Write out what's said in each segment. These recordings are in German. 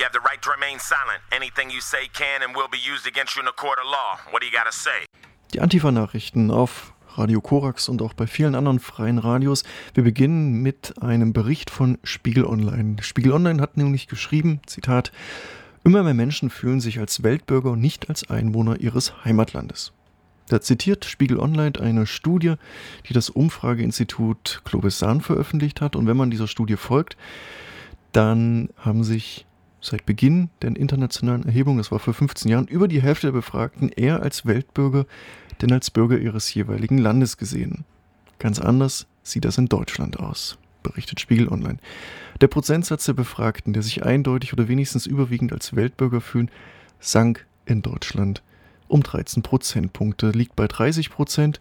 You have the right to remain silent. Anything you say can and will be used against you in a court of law. What do you gotta say? Die Antifa-Nachrichten auf Radio Korax und auch bei vielen anderen freien Radios. Wir beginnen mit einem Bericht von Spiegel Online. Spiegel Online hat nämlich geschrieben, Zitat, Immer mehr Menschen fühlen sich als Weltbürger und nicht als Einwohner ihres Heimatlandes. Da zitiert Spiegel Online eine Studie, die das Umfrageinstitut Globesan veröffentlicht hat. Und wenn man dieser Studie folgt, dann haben sich seit Beginn der internationalen Erhebung, das war vor 15 Jahren, über die Hälfte der Befragten eher als Weltbürger denn als Bürger ihres jeweiligen Landes gesehen. Ganz anders sieht das in Deutschland aus, berichtet Spiegel Online. Der Prozentsatz der Befragten, der sich eindeutig oder wenigstens überwiegend als Weltbürger fühlen, sank in Deutschland um 13 Prozentpunkte, liegt bei 30 Prozent.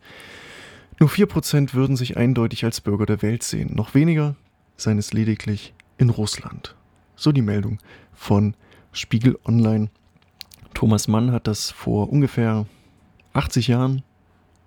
Nur 4 Prozent würden sich eindeutig als Bürger der Welt sehen. Noch weniger seien es lediglich in Russland. So die Meldung von Spiegel Online. Thomas Mann hat das vor ungefähr 80 Jahren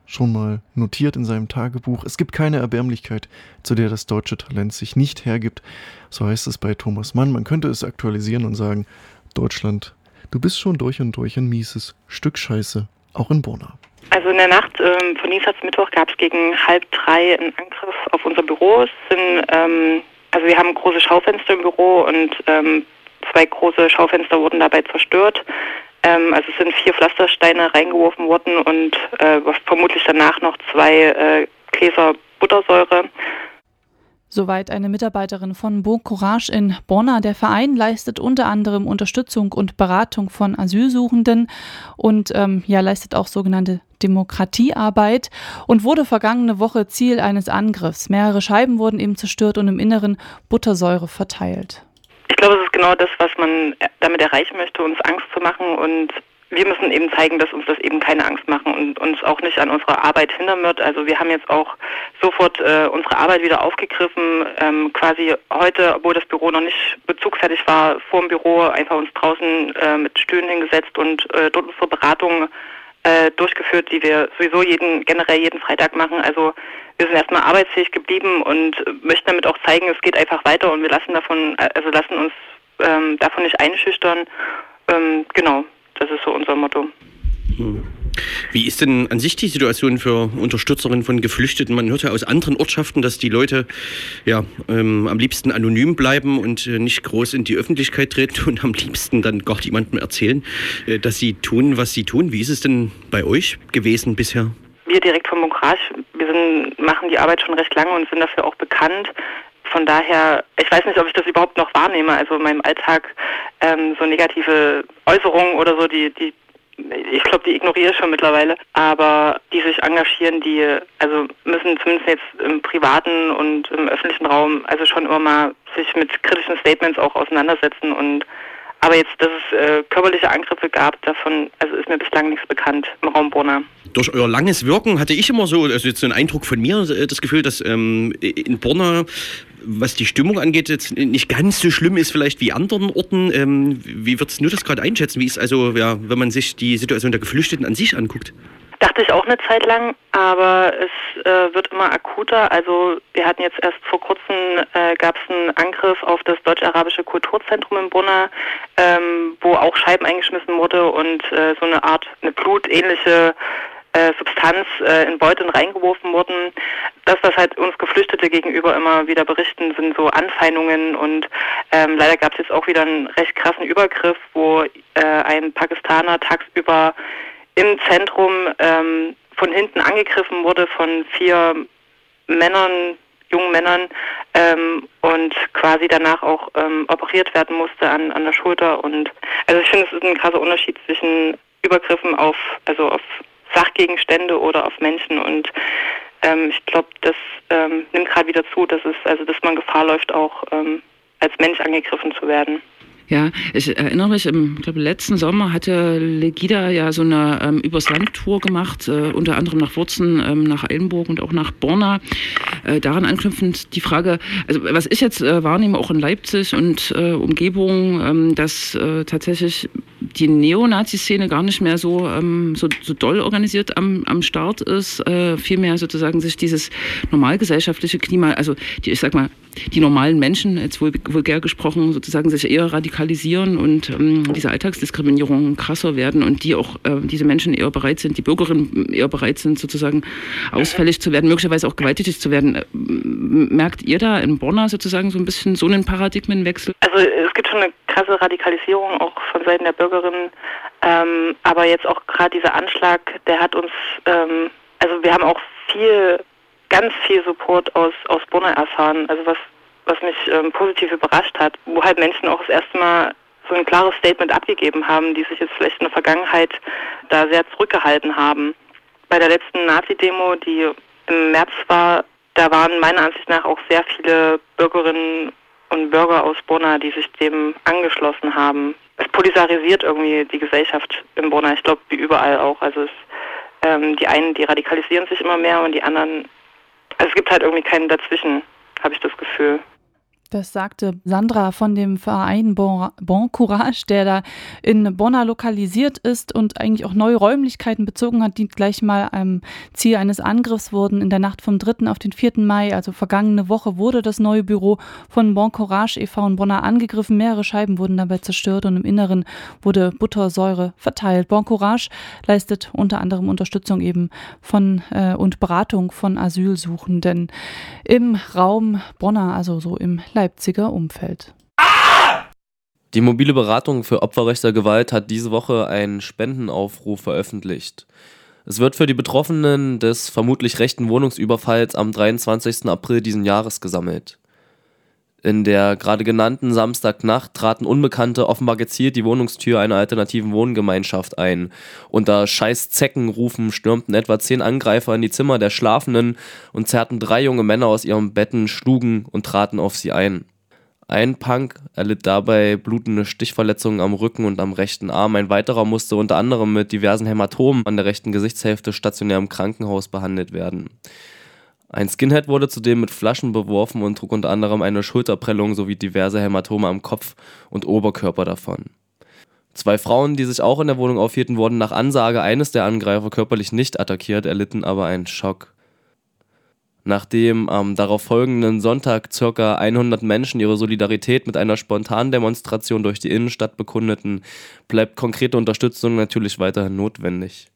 schon mal notiert in seinem Tagebuch. Es gibt keine Erbärmlichkeit, zu der das deutsche Talent sich nicht hergibt. So heißt es bei Thomas Mann. Man könnte es aktualisieren und sagen, Deutschland, du bist schon durch und durch ein mieses Stück Scheiße, auch in Bonn. Also in der Nacht ähm, von Dienstag zum Mittwoch gab es gegen halb drei einen Angriff auf unser Büro. Es sind, ähm, also wir haben große Schaufenster im Büro und ähm, zwei große Schaufenster wurden dabei zerstört. Ähm, also es sind vier Pflastersteine reingeworfen worden und äh, vermutlich danach noch zwei äh, Gläser Buttersäure. Soweit eine Mitarbeiterin von Bo Courage in Bonner. Der Verein leistet unter anderem Unterstützung und Beratung von Asylsuchenden und ähm, ja, leistet auch sogenannte Demokratiearbeit und wurde vergangene Woche Ziel eines Angriffs. Mehrere Scheiben wurden eben zerstört und im Inneren Buttersäure verteilt. Ich glaube, es ist genau das, was man damit erreichen möchte, uns Angst zu machen und wir müssen eben zeigen, dass uns das eben keine Angst machen und uns auch nicht an unserer Arbeit hindern wird. Also wir haben jetzt auch sofort äh, unsere Arbeit wieder aufgegriffen, ähm, quasi heute, obwohl das Büro noch nicht bezugfertig war, vor dem Büro einfach uns draußen äh, mit Stühlen hingesetzt und äh, dort unsere Beratung äh, durchgeführt, die wir sowieso jeden generell jeden Freitag machen. Also wir sind erstmal arbeitsfähig geblieben und möchten damit auch zeigen, es geht einfach weiter und wir lassen davon, also lassen uns ähm, davon nicht einschüchtern. Ähm, genau, das ist so unser Motto. Hm. Wie ist denn an sich die Situation für Unterstützerinnen von Geflüchteten? Man hört ja aus anderen Ortschaften, dass die Leute ja ähm, am liebsten anonym bleiben und äh, nicht groß in die Öffentlichkeit treten und am liebsten dann gar niemandem erzählen, äh, dass sie tun, was sie tun. Wie ist es denn bei euch gewesen bisher? Wir direkt vom Bunkrage, wir sind, machen die Arbeit schon recht lange und sind dafür auch bekannt. Von daher, ich weiß nicht, ob ich das überhaupt noch wahrnehme. Also in meinem Alltag ähm, so negative Äußerungen oder so, die, die ich glaube, die ignoriere ich schon mittlerweile, aber die sich engagieren, die also müssen zumindest jetzt im privaten und im öffentlichen Raum also schon immer mal sich mit kritischen Statements auch auseinandersetzen und aber jetzt, dass es äh, körperliche Angriffe gab, davon also ist mir bislang nichts bekannt im Raum Brunner. Durch euer langes Wirken hatte ich immer so, also jetzt so ein Eindruck von mir, äh, das Gefühl, dass ähm, in Borna, was die Stimmung angeht, jetzt nicht ganz so schlimm ist vielleicht wie anderen Orten. Ähm, wie würdest du das gerade einschätzen? Wie ist also, ja, wenn man sich die Situation der Geflüchteten an sich anguckt? Dachte ich auch eine Zeit lang, aber es äh, wird immer akuter. Also wir hatten jetzt erst vor kurzem äh, gab es einen Angriff auf das Deutsch-Arabische Kulturzentrum in Brunner, ähm, wo auch Scheiben eingeschmissen wurde und äh, so eine Art eine blutähnliche äh, Substanz äh, in Beuteln reingeworfen wurden. Das, was halt uns Geflüchtete gegenüber immer wieder berichten, sind so Anfeindungen und ähm, leider gab es jetzt auch wieder einen recht krassen Übergriff, wo äh, ein Pakistaner tagsüber im Zentrum ähm, von hinten angegriffen wurde von vier Männern, jungen Männern ähm, und quasi danach auch ähm, operiert werden musste an, an der Schulter. Und also ich finde, es ist ein krasser Unterschied zwischen Übergriffen auf, also auf Sachgegenstände oder auf Menschen und ähm, ich glaube, das ähm, nimmt gerade wieder zu, dass es, also dass man Gefahr läuft, auch ähm, als Mensch angegriffen zu werden. Ja, ich erinnere mich, im glaube, letzten Sommer hatte Legida ja so eine ähm, Übers Land-Tour gemacht, äh, unter anderem nach Wurzen, ähm, nach Eilenburg und auch nach Borna. Äh, daran anknüpfend die Frage, also was ich jetzt äh, wahrnehme, auch in Leipzig und äh, Umgebung, ähm, dass äh, tatsächlich die Neonazi-Szene gar nicht mehr so, ähm, so, so doll organisiert am, am Start ist, äh, vielmehr sozusagen sich dieses normalgesellschaftliche Klima, also die, ich sag mal, die normalen Menschen, jetzt vulgär gesprochen, sozusagen sich eher radikalisieren und ähm, diese Alltagsdiskriminierung krasser werden und die auch äh, diese Menschen eher bereit sind, die Bürgerinnen eher bereit sind, sozusagen ausfällig zu werden, möglicherweise auch gewalttätig zu werden. Merkt ihr da in Bonner sozusagen so ein bisschen so einen Paradigmenwechsel? Also es gibt schon eine krasse Radikalisierung auch von Seiten der Bürgerinnen, ähm, aber jetzt auch gerade dieser Anschlag, der hat uns, ähm, also wir haben auch viel ganz viel Support aus, aus Bonner erfahren, also was, was mich ähm, positiv überrascht hat, wo halt Menschen auch das erste Mal so ein klares Statement abgegeben haben, die sich jetzt vielleicht in der Vergangenheit da sehr zurückgehalten haben. Bei der letzten Nazi-Demo, die im März war, da waren meiner Ansicht nach auch sehr viele Bürgerinnen und Bürger aus Bonner, die sich dem angeschlossen haben. Es polarisiert irgendwie die Gesellschaft in Bonner, ich glaube wie überall auch. Also es, ähm, die einen, die radikalisieren sich immer mehr und die anderen also es gibt halt irgendwie keinen dazwischen, habe ich das Gefühl. Das sagte Sandra von dem Verein Bon, bon, Courage, der da in Bonner lokalisiert ist und eigentlich auch neue Räumlichkeiten bezogen hat, die gleich mal am Ziel eines Angriffs wurden. In der Nacht vom 3. auf den 4. Mai, also vergangene Woche, wurde das neue Büro von Bon Courage e.V. in Bonner angegriffen. Mehrere Scheiben wurden dabei zerstört und im Inneren wurde Buttersäure verteilt. Bon Courage leistet unter anderem Unterstützung eben von äh, und Beratung von Asylsuchenden im Raum Bonner, also so im Leib Leipziger Umfeld. Die mobile Beratung für Opfer rechter Gewalt hat diese Woche einen Spendenaufruf veröffentlicht. Es wird für die Betroffenen des vermutlich rechten Wohnungsüberfalls am 23. April diesen Jahres gesammelt. In der gerade genannten Samstagnacht traten Unbekannte offenbar gezielt die Wohnungstür einer alternativen Wohngemeinschaft ein. Unter scheiß Zeckenrufen stürmten etwa zehn Angreifer in die Zimmer der Schlafenden und zerrten drei junge Männer aus ihren Betten, schlugen und traten auf sie ein. Ein Punk erlitt dabei blutende Stichverletzungen am Rücken und am rechten Arm. Ein weiterer musste unter anderem mit diversen Hämatomen an der rechten Gesichtshälfte stationär im Krankenhaus behandelt werden. Ein Skinhead wurde zudem mit Flaschen beworfen und trug unter anderem eine Schulterprellung sowie diverse Hämatome am Kopf und Oberkörper davon. Zwei Frauen, die sich auch in der Wohnung aufhielten, wurden nach Ansage eines der Angreifer körperlich nicht attackiert, erlitten aber einen Schock. Nachdem am darauf folgenden Sonntag ca. 100 Menschen ihre Solidarität mit einer spontanen Demonstration durch die Innenstadt bekundeten, bleibt konkrete Unterstützung natürlich weiterhin notwendig.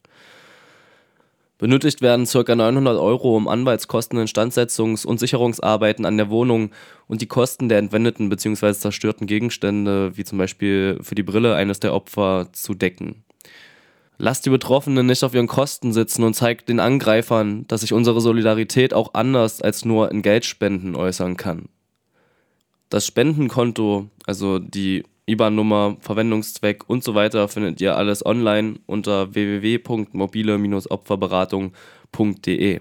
Benötigt werden ca. 900 Euro, um Anwaltskosten, Instandsetzungs- und Sicherungsarbeiten an der Wohnung und die Kosten der entwendeten bzw. zerstörten Gegenstände, wie zum Beispiel für die Brille eines der Opfer, zu decken. Lasst die Betroffenen nicht auf ihren Kosten sitzen und zeigt den Angreifern, dass sich unsere Solidarität auch anders als nur in Geldspenden äußern kann. Das Spendenkonto, also die IBAN-Nummer, Verwendungszweck und so weiter findet ihr alles online unter www.mobile-opferberatung.de.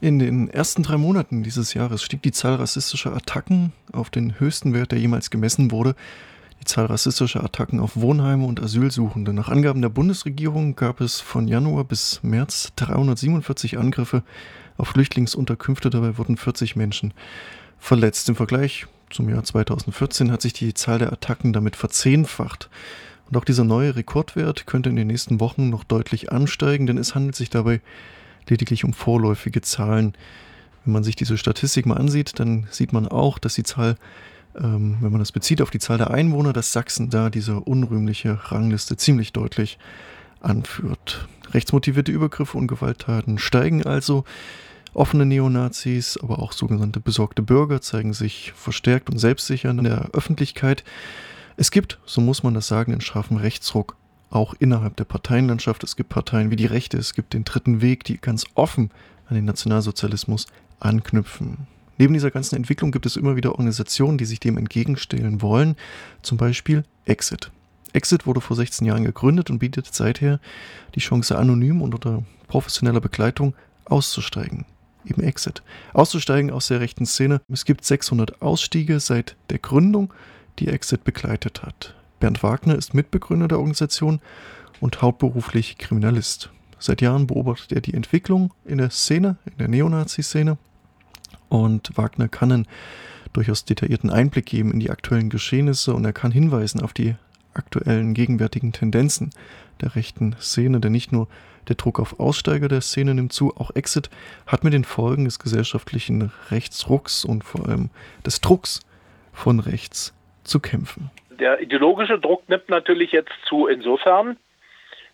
In den ersten drei Monaten dieses Jahres stieg die Zahl rassistischer Attacken auf den höchsten Wert, der jemals gemessen wurde. Die Zahl rassistischer Attacken auf Wohnheime und Asylsuchende. Nach Angaben der Bundesregierung gab es von Januar bis März 347 Angriffe auf Flüchtlingsunterkünfte. Dabei wurden 40 Menschen verletzt. Im Vergleich zum Jahr 2014 hat sich die Zahl der Attacken damit verzehnfacht. Und auch dieser neue Rekordwert könnte in den nächsten Wochen noch deutlich ansteigen, denn es handelt sich dabei lediglich um vorläufige Zahlen. Wenn man sich diese Statistik mal ansieht, dann sieht man auch, dass die Zahl, ähm, wenn man das bezieht auf die Zahl der Einwohner, dass Sachsen da diese unrühmliche Rangliste ziemlich deutlich anführt. Rechtsmotivierte Übergriffe und Gewalttaten steigen also. Offene Neonazis, aber auch sogenannte besorgte Bürger zeigen sich verstärkt und selbstsicher in der Öffentlichkeit. Es gibt, so muss man das sagen, einen scharfen Rechtsruck auch innerhalb der Parteienlandschaft. Es gibt Parteien wie die Rechte, es gibt den dritten Weg, die ganz offen an den Nationalsozialismus anknüpfen. Neben dieser ganzen Entwicklung gibt es immer wieder Organisationen, die sich dem entgegenstellen wollen, zum Beispiel Exit. Exit wurde vor 16 Jahren gegründet und bietet seither die Chance, anonym und unter professioneller Begleitung auszusteigen eben Exit, auszusteigen aus der rechten Szene. Es gibt 600 Ausstiege seit der Gründung, die Exit begleitet hat. Bernd Wagner ist Mitbegründer der Organisation und hauptberuflich Kriminalist. Seit Jahren beobachtet er die Entwicklung in der Szene, in der Neonazi-Szene. Und Wagner kann einen durchaus detaillierten Einblick geben in die aktuellen Geschehnisse und er kann hinweisen auf die aktuellen, gegenwärtigen Tendenzen der rechten Szene, denn nicht nur der Druck auf Aussteiger der Szene nimmt zu, auch Exit hat mit den Folgen des gesellschaftlichen Rechtsrucks und vor allem des Drucks von rechts zu kämpfen. Der ideologische Druck nimmt natürlich jetzt zu insofern,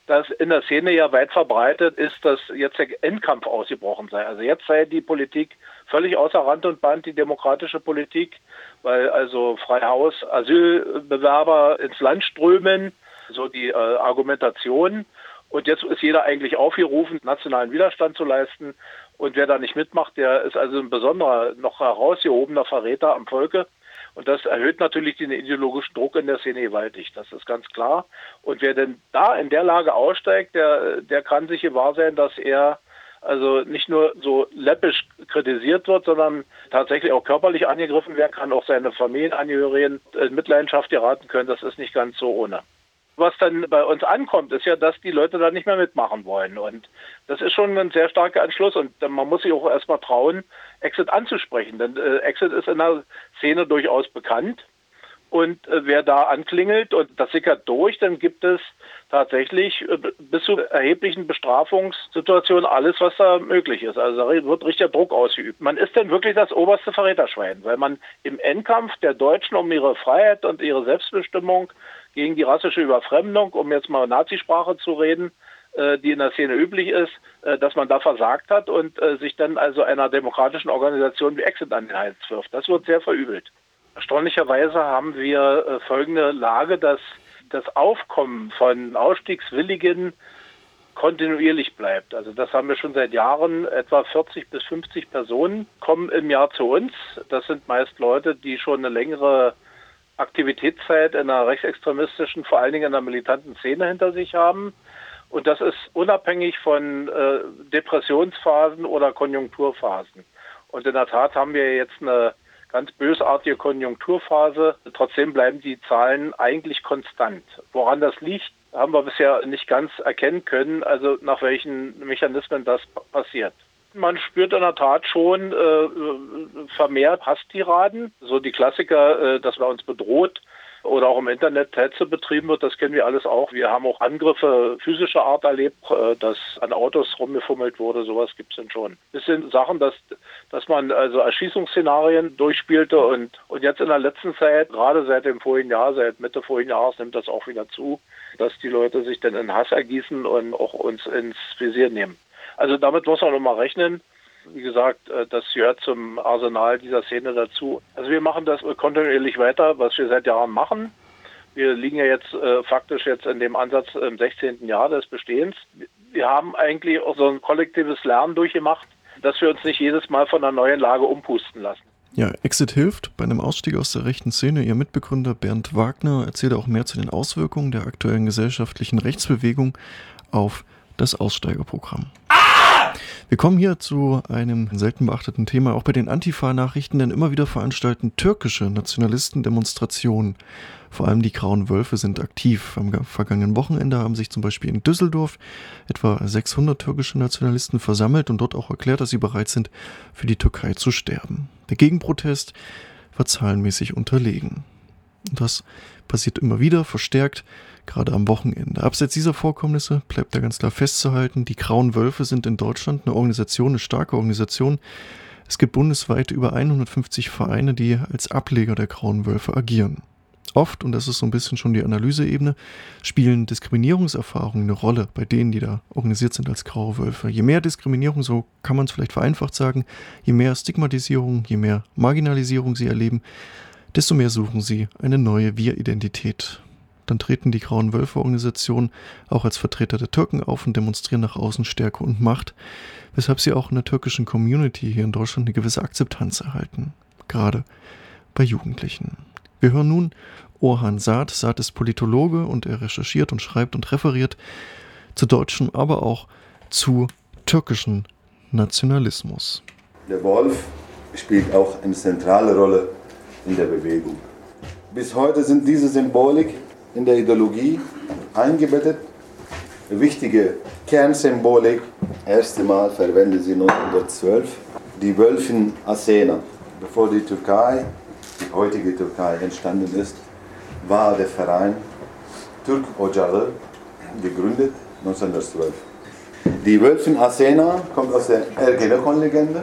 dass in der Szene ja weit verbreitet ist, dass jetzt der Endkampf ausgebrochen sei. Also jetzt sei die Politik völlig außer Rand und Band, die demokratische Politik, weil also Freihaus Asylbewerber ins Land strömen, so die äh, Argumentation. Und jetzt ist jeder eigentlich aufgerufen, nationalen Widerstand zu leisten. Und wer da nicht mitmacht, der ist also ein besonderer, noch herausgehobener Verräter am Volke. Und das erhöht natürlich den ideologischen Druck in der Szene gewaltig. Das ist ganz klar. Und wer denn da in der Lage aussteigt, der, der kann sich gewahr sein, dass er also nicht nur so läppisch kritisiert wird, sondern tatsächlich auch körperlich angegriffen werden kann, auch seine Familienangehörigen in Mitleidenschaft geraten können. Das ist nicht ganz so ohne. Was dann bei uns ankommt, ist ja, dass die Leute da nicht mehr mitmachen wollen. Und das ist schon ein sehr starker Entschluss. Und man muss sich auch erstmal trauen, Exit anzusprechen. Denn äh, Exit ist in der Szene durchaus bekannt. Und äh, wer da anklingelt und das sickert durch, dann gibt es tatsächlich äh, bis zu erheblichen Bestrafungssituationen alles, was da möglich ist. Also da wird richtiger Druck ausgeübt. Man ist dann wirklich das oberste Verräterschwein, weil man im Endkampf der Deutschen um ihre Freiheit und ihre Selbstbestimmung gegen die rassische Überfremdung, um jetzt mal Nazisprache zu reden, äh, die in der Szene üblich ist, äh, dass man da versagt hat und äh, sich dann also einer demokratischen Organisation wie Exit an den Hals wirft. Das wird sehr verübelt. Erstaunlicherweise haben wir folgende Lage, dass das Aufkommen von Ausstiegswilligen kontinuierlich bleibt. Also das haben wir schon seit Jahren. Etwa 40 bis 50 Personen kommen im Jahr zu uns. Das sind meist Leute, die schon eine längere Aktivitätszeit in einer rechtsextremistischen, vor allen Dingen in einer militanten Szene hinter sich haben. Und das ist unabhängig von äh, Depressionsphasen oder Konjunkturphasen. Und in der Tat haben wir jetzt eine ganz bösartige Konjunkturphase. Trotzdem bleiben die Zahlen eigentlich konstant. Woran das liegt, haben wir bisher nicht ganz erkennen können, also nach welchen Mechanismen das passiert. Man spürt in der Tat schon äh, vermehrt Hasstiraden, so die Klassiker, äh, dass man uns bedroht oder auch im Internet Hetze betrieben wird, das kennen wir alles auch. Wir haben auch Angriffe physischer Art erlebt, äh, dass an Autos rumgefummelt wurde, sowas gibt es denn schon. Das sind Sachen, dass, dass man also Erschießungsszenarien durchspielte und, und jetzt in der letzten Zeit, gerade seit dem vorigen Jahr, seit Mitte vorigen Jahres nimmt das auch wieder zu, dass die Leute sich dann in Hass ergießen und auch uns ins Visier nehmen. Also damit muss man nochmal rechnen. Wie gesagt, äh, das gehört zum Arsenal dieser Szene dazu. Also wir machen das kontinuierlich weiter, was wir seit Jahren machen. Wir liegen ja jetzt äh, faktisch jetzt in dem Ansatz im 16. Jahr des Bestehens. Wir haben eigentlich auch so ein kollektives Lernen durchgemacht, dass wir uns nicht jedes Mal von einer neuen Lage umpusten lassen. Ja, Exit hilft bei einem Ausstieg aus der rechten Szene. Ihr Mitbegründer Bernd Wagner erzählt auch mehr zu den Auswirkungen der aktuellen gesellschaftlichen Rechtsbewegung auf das Aussteigerprogramm. Wir kommen hier zu einem selten beachteten Thema. Auch bei den Antifa-Nachrichten, denn immer wieder veranstalten türkische Nationalisten Demonstrationen. Vor allem die Grauen Wölfe sind aktiv. Am vergangenen Wochenende haben sich zum Beispiel in Düsseldorf etwa 600 türkische Nationalisten versammelt und dort auch erklärt, dass sie bereit sind, für die Türkei zu sterben. Der Gegenprotest war zahlenmäßig unterlegen. Und das passiert immer wieder, verstärkt gerade am Wochenende. Abseits dieser Vorkommnisse bleibt da ganz klar festzuhalten, die Grauen Wölfe sind in Deutschland eine Organisation, eine starke Organisation. Es gibt bundesweit über 150 Vereine, die als Ableger der Grauen Wölfe agieren. Oft, und das ist so ein bisschen schon die Analyseebene, spielen Diskriminierungserfahrungen eine Rolle bei denen, die da organisiert sind als graue Wölfe. Je mehr Diskriminierung, so kann man es vielleicht vereinfacht sagen, je mehr Stigmatisierung, je mehr Marginalisierung sie erleben, desto mehr suchen sie eine neue Wir-Identität. Dann treten die Grauen Wölfe-Organisationen auch als Vertreter der Türken auf und demonstrieren nach außen Stärke und Macht, weshalb sie auch in der türkischen Community hier in Deutschland eine gewisse Akzeptanz erhalten. Gerade bei Jugendlichen. Wir hören nun Orhan Saad. Saad ist Politologe und er recherchiert und schreibt und referiert zu deutschem, aber auch zu türkischen Nationalismus. Der Wolf spielt auch eine zentrale Rolle in der Bewegung. Bis heute sind diese Symbolik in der Ideologie eingebettet. Wichtige Kernsymbolik, erste Mal verwendet sie 1912, die Wölfin Asena. Bevor die Türkei, die heutige Türkei entstanden ist, war der Verein Türk Ocağı gegründet 1912. Die Wölfin Asena kommt aus der Ergenekon-Legende.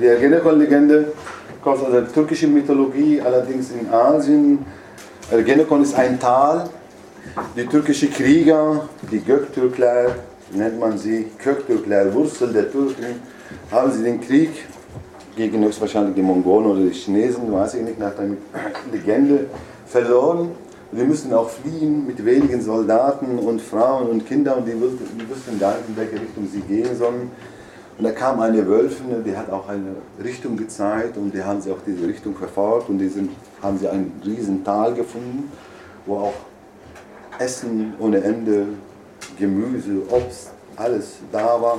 Die Ergenekon-Legende kommt aus der türkischen Mythologie, allerdings in Asien. Ergenekon ist ein Tal. Die türkischen Krieger, die Göktürkler, nennt man sie, Göktürkler, Wurzel der Türken, haben sie den Krieg gegen höchstwahrscheinlich die Mongolen oder die Chinesen, weiß ich nicht, nach der Legende verloren. Wir müssen auch fliehen mit wenigen Soldaten und Frauen und Kindern und die, die wussten gar nicht, in welche Richtung sie gehen sollen. Und da kam eine Wölfin, die hat auch eine Richtung gezeigt und die haben sie auch diese Richtung verfolgt und die sind, haben sie ein riesen Tal gefunden, wo auch Essen ohne Ende, Gemüse, Obst, alles da war.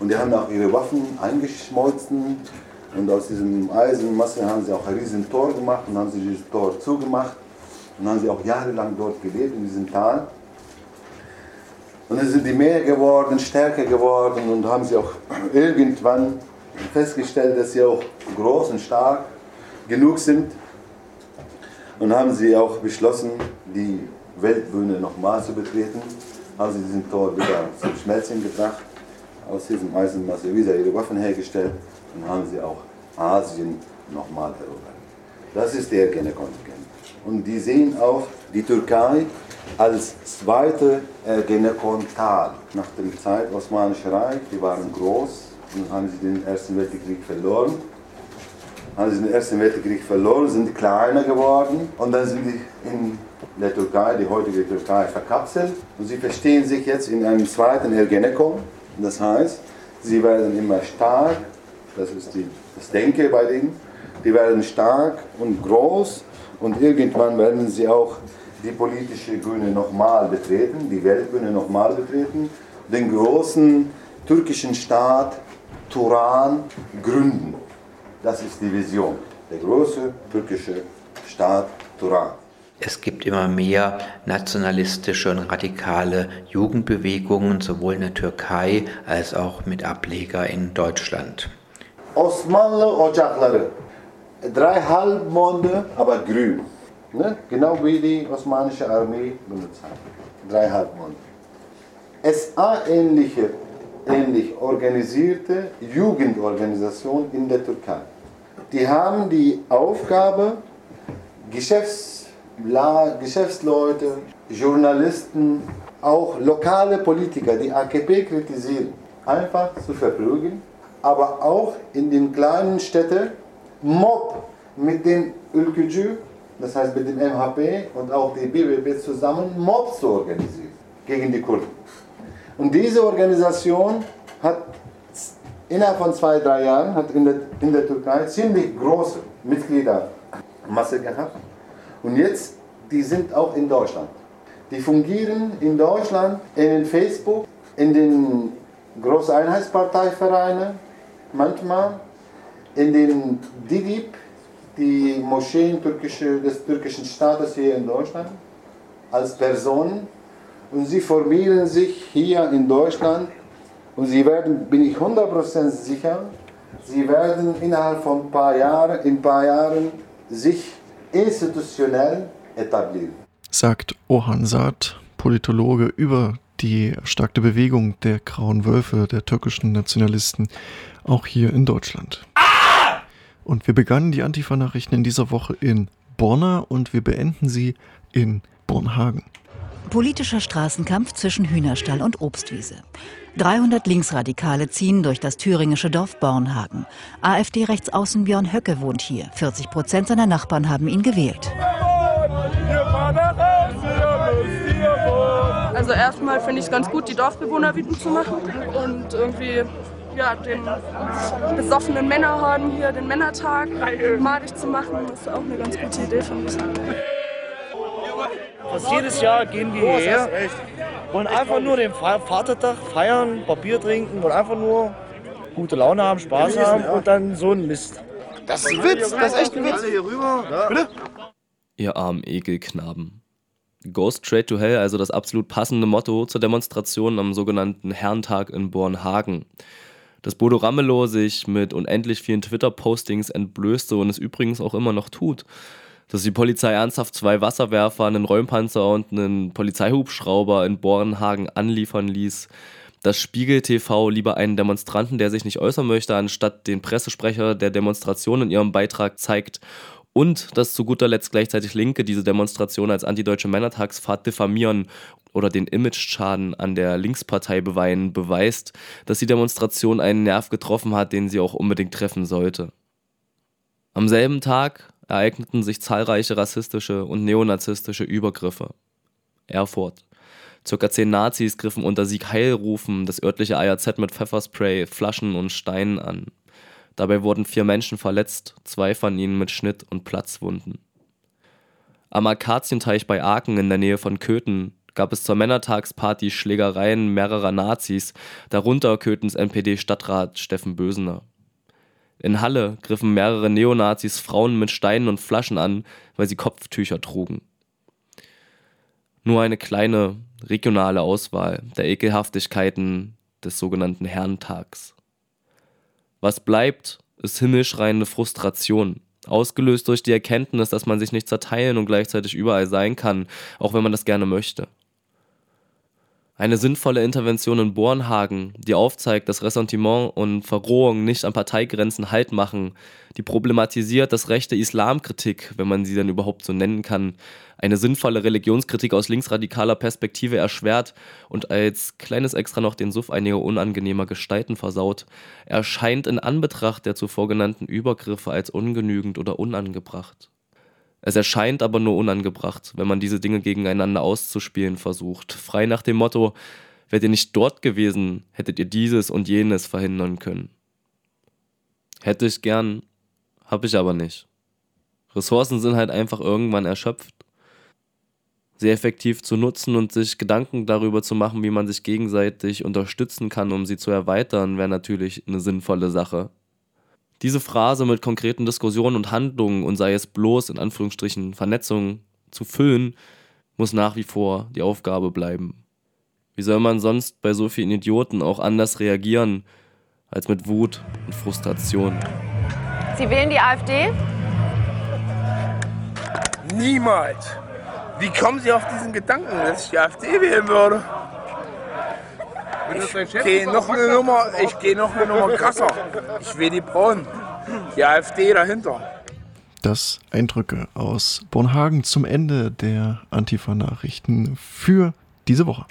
Und die haben auch ihre Waffen eingeschmolzen und aus diesem Eisenmasse haben sie auch ein riesen Tor gemacht und haben sie dieses Tor zugemacht. Und haben sie auch jahrelang dort gelebt, in diesem Tal. Und dann sind die mehr geworden, stärker geworden und haben sie auch irgendwann festgestellt, dass sie auch groß und stark genug sind. Und haben sie auch beschlossen, die Weltbühne nochmal zu betreten. Haben sie diesen Tor wieder zum Schmelzen gebracht, aus diesem Eisenmasse wieder ihre Waffen hergestellt und haben sie auch Asien nochmal erobert. Das ist der Genekontingent. Und die sehen auch die Türkei als zweite Ergenekon-Tal. Nach der Zeit Osmanische Reich, die waren groß und haben sie den Ersten Weltkrieg verloren. Haben sie den Ersten Weltkrieg verloren, sind kleiner geworden und dann sind die in der Türkei, die heutige Türkei, verkapselt. Und sie verstehen sich jetzt in einem zweiten Ergenekon. Das heißt, sie werden immer stark, das ist die, das Denke bei denen, die werden stark und groß und irgendwann werden sie auch die politische Bühne nochmal betreten, die Weltbühne nochmal betreten, den großen türkischen Staat Turan gründen. Das ist die Vision, der große türkische Staat Turan. Es gibt immer mehr nationalistische und radikale Jugendbewegungen, sowohl in der Türkei als auch mit Ableger in Deutschland. Osmanlı Ocakları drei Halbmonde, aber grün. Ne? Genau wie die osmanische Armee benutzt hat. Drei Halbmonde. SA-ähnliche, ähnlich organisierte Jugendorganisation in der Türkei. Die haben die Aufgabe, Geschäfts Geschäftsleute, Journalisten, auch lokale Politiker, die AKP kritisieren, einfach zu verprügeln, aber auch in den kleinen Städten Mob mit den Ülkücü, das heißt mit dem MHP und auch die BBB zusammen, Mob zu organisieren gegen die Kurden. Und diese Organisation hat innerhalb von zwei, drei Jahren hat in der, in der Türkei ziemlich große Mitgliedermasse gehabt. Und jetzt, die sind auch in Deutschland. Die fungieren in Deutschland in den Facebook, in den Großeinheitsparteivereinen manchmal in den DIDIB, die Moscheen türkische, des türkischen Staates hier in Deutschland, als Personen. Und sie formieren sich hier in Deutschland und sie werden, bin ich 100% sicher, sie werden innerhalb von ein paar Jahren, in ein paar Jahren sich institutionell etablieren. Sagt Orhan Saad, Politologe, über die erstarkte Bewegung der Grauen Wölfe, der türkischen Nationalisten, auch hier in Deutschland. Und wir begannen die Antifa-Nachrichten in dieser Woche in Borna und wir beenden sie in Bornhagen. Politischer Straßenkampf zwischen Hühnerstall und Obstwiese. 300 Linksradikale ziehen durch das thüringische Dorf Bornhagen. AfD-Rechtsaußen Björn Höcke wohnt hier. 40 Prozent seiner Nachbarn haben ihn gewählt. Also erstmal finde ich es ganz gut, die Dorfbewohner wütend zu machen und irgendwie ja, den besoffenen Männerhorden hier, den Männertag madig zu machen, ist auch eine ganz gute Idee, finde ich. Fast jedes Jahr gehen wir hierher, wollen einfach nur den Vatertag feiern, Papier trinken, wollen einfach nur gute Laune haben, Spaß haben und dann so ein Mist. Das ist ein Witz, das ist echt ein Witz. Hier rüber. Bitte? Ihr armen Ekelknaben. Go straight to hell, also das absolut passende Motto zur Demonstration am sogenannten Herrentag in Bornhagen dass Bodo Ramelow sich mit unendlich vielen Twitter-Postings entblößte und es übrigens auch immer noch tut. dass die Polizei ernsthaft zwei Wasserwerfer, einen Räumpanzer und einen Polizeihubschrauber in Bornhagen anliefern ließ, dass Spiegel TV lieber einen Demonstranten, der sich nicht äußern möchte, anstatt den Pressesprecher der Demonstration in ihrem Beitrag zeigt und dass zu guter Letzt gleichzeitig Linke diese Demonstration als antideutsche Männertagsfahrt diffamieren oder den Imageschaden an der Linkspartei beweinen, beweist, dass die Demonstration einen Nerv getroffen hat, den sie auch unbedingt treffen sollte. Am selben Tag ereigneten sich zahlreiche rassistische und neonazistische Übergriffe. Erfurt. Circa zehn Nazis griffen unter Sieg Heilrufen das örtliche ARZ mit Pfefferspray, Flaschen und Steinen an. Dabei wurden vier Menschen verletzt, zwei von ihnen mit Schnitt- und Platzwunden. Am Akazienteich bei Aachen in der Nähe von Köthen gab es zur Männertagsparty Schlägereien mehrerer Nazis, darunter Köthens NPD-Stadtrat Steffen Bösener. In Halle griffen mehrere Neonazis Frauen mit Steinen und Flaschen an, weil sie Kopftücher trugen. Nur eine kleine regionale Auswahl der Ekelhaftigkeiten des sogenannten Herrentags. Was bleibt, ist himmelschreiende Frustration, ausgelöst durch die Erkenntnis, dass man sich nicht zerteilen und gleichzeitig überall sein kann, auch wenn man das gerne möchte. Eine sinnvolle Intervention in Bornhagen, die aufzeigt, dass Ressentiment und Verrohung nicht an Parteigrenzen Halt machen, die problematisiert, dass rechte Islamkritik, wenn man sie denn überhaupt so nennen kann, eine sinnvolle Religionskritik aus linksradikaler Perspektive erschwert und als kleines Extra noch den Suff einiger unangenehmer Gestalten versaut, erscheint in Anbetracht der zuvor genannten Übergriffe als ungenügend oder unangebracht. Es erscheint aber nur unangebracht, wenn man diese Dinge gegeneinander auszuspielen versucht, frei nach dem Motto, wärt ihr nicht dort gewesen, hättet ihr dieses und jenes verhindern können. Hätte ich gern, hab ich aber nicht. Ressourcen sind halt einfach irgendwann erschöpft. Sie effektiv zu nutzen und sich Gedanken darüber zu machen, wie man sich gegenseitig unterstützen kann, um sie zu erweitern, wäre natürlich eine sinnvolle Sache. Diese Phrase mit konkreten Diskussionen und Handlungen und sei es bloß in Anführungsstrichen Vernetzung zu füllen, muss nach wie vor die Aufgabe bleiben. Wie soll man sonst bei so vielen Idioten auch anders reagieren als mit Wut und Frustration? Sie wählen die AfD? Niemals. Wie kommen Sie auf diesen Gedanken, dass ich die AfD wählen würde? Ich gehe noch eine Nummer, ich gehe noch eine Nummer krasser. Ich will die Braun. Die AfD dahinter. Das Eindrücke aus Bornhagen zum Ende der Antifa-Nachrichten für diese Woche.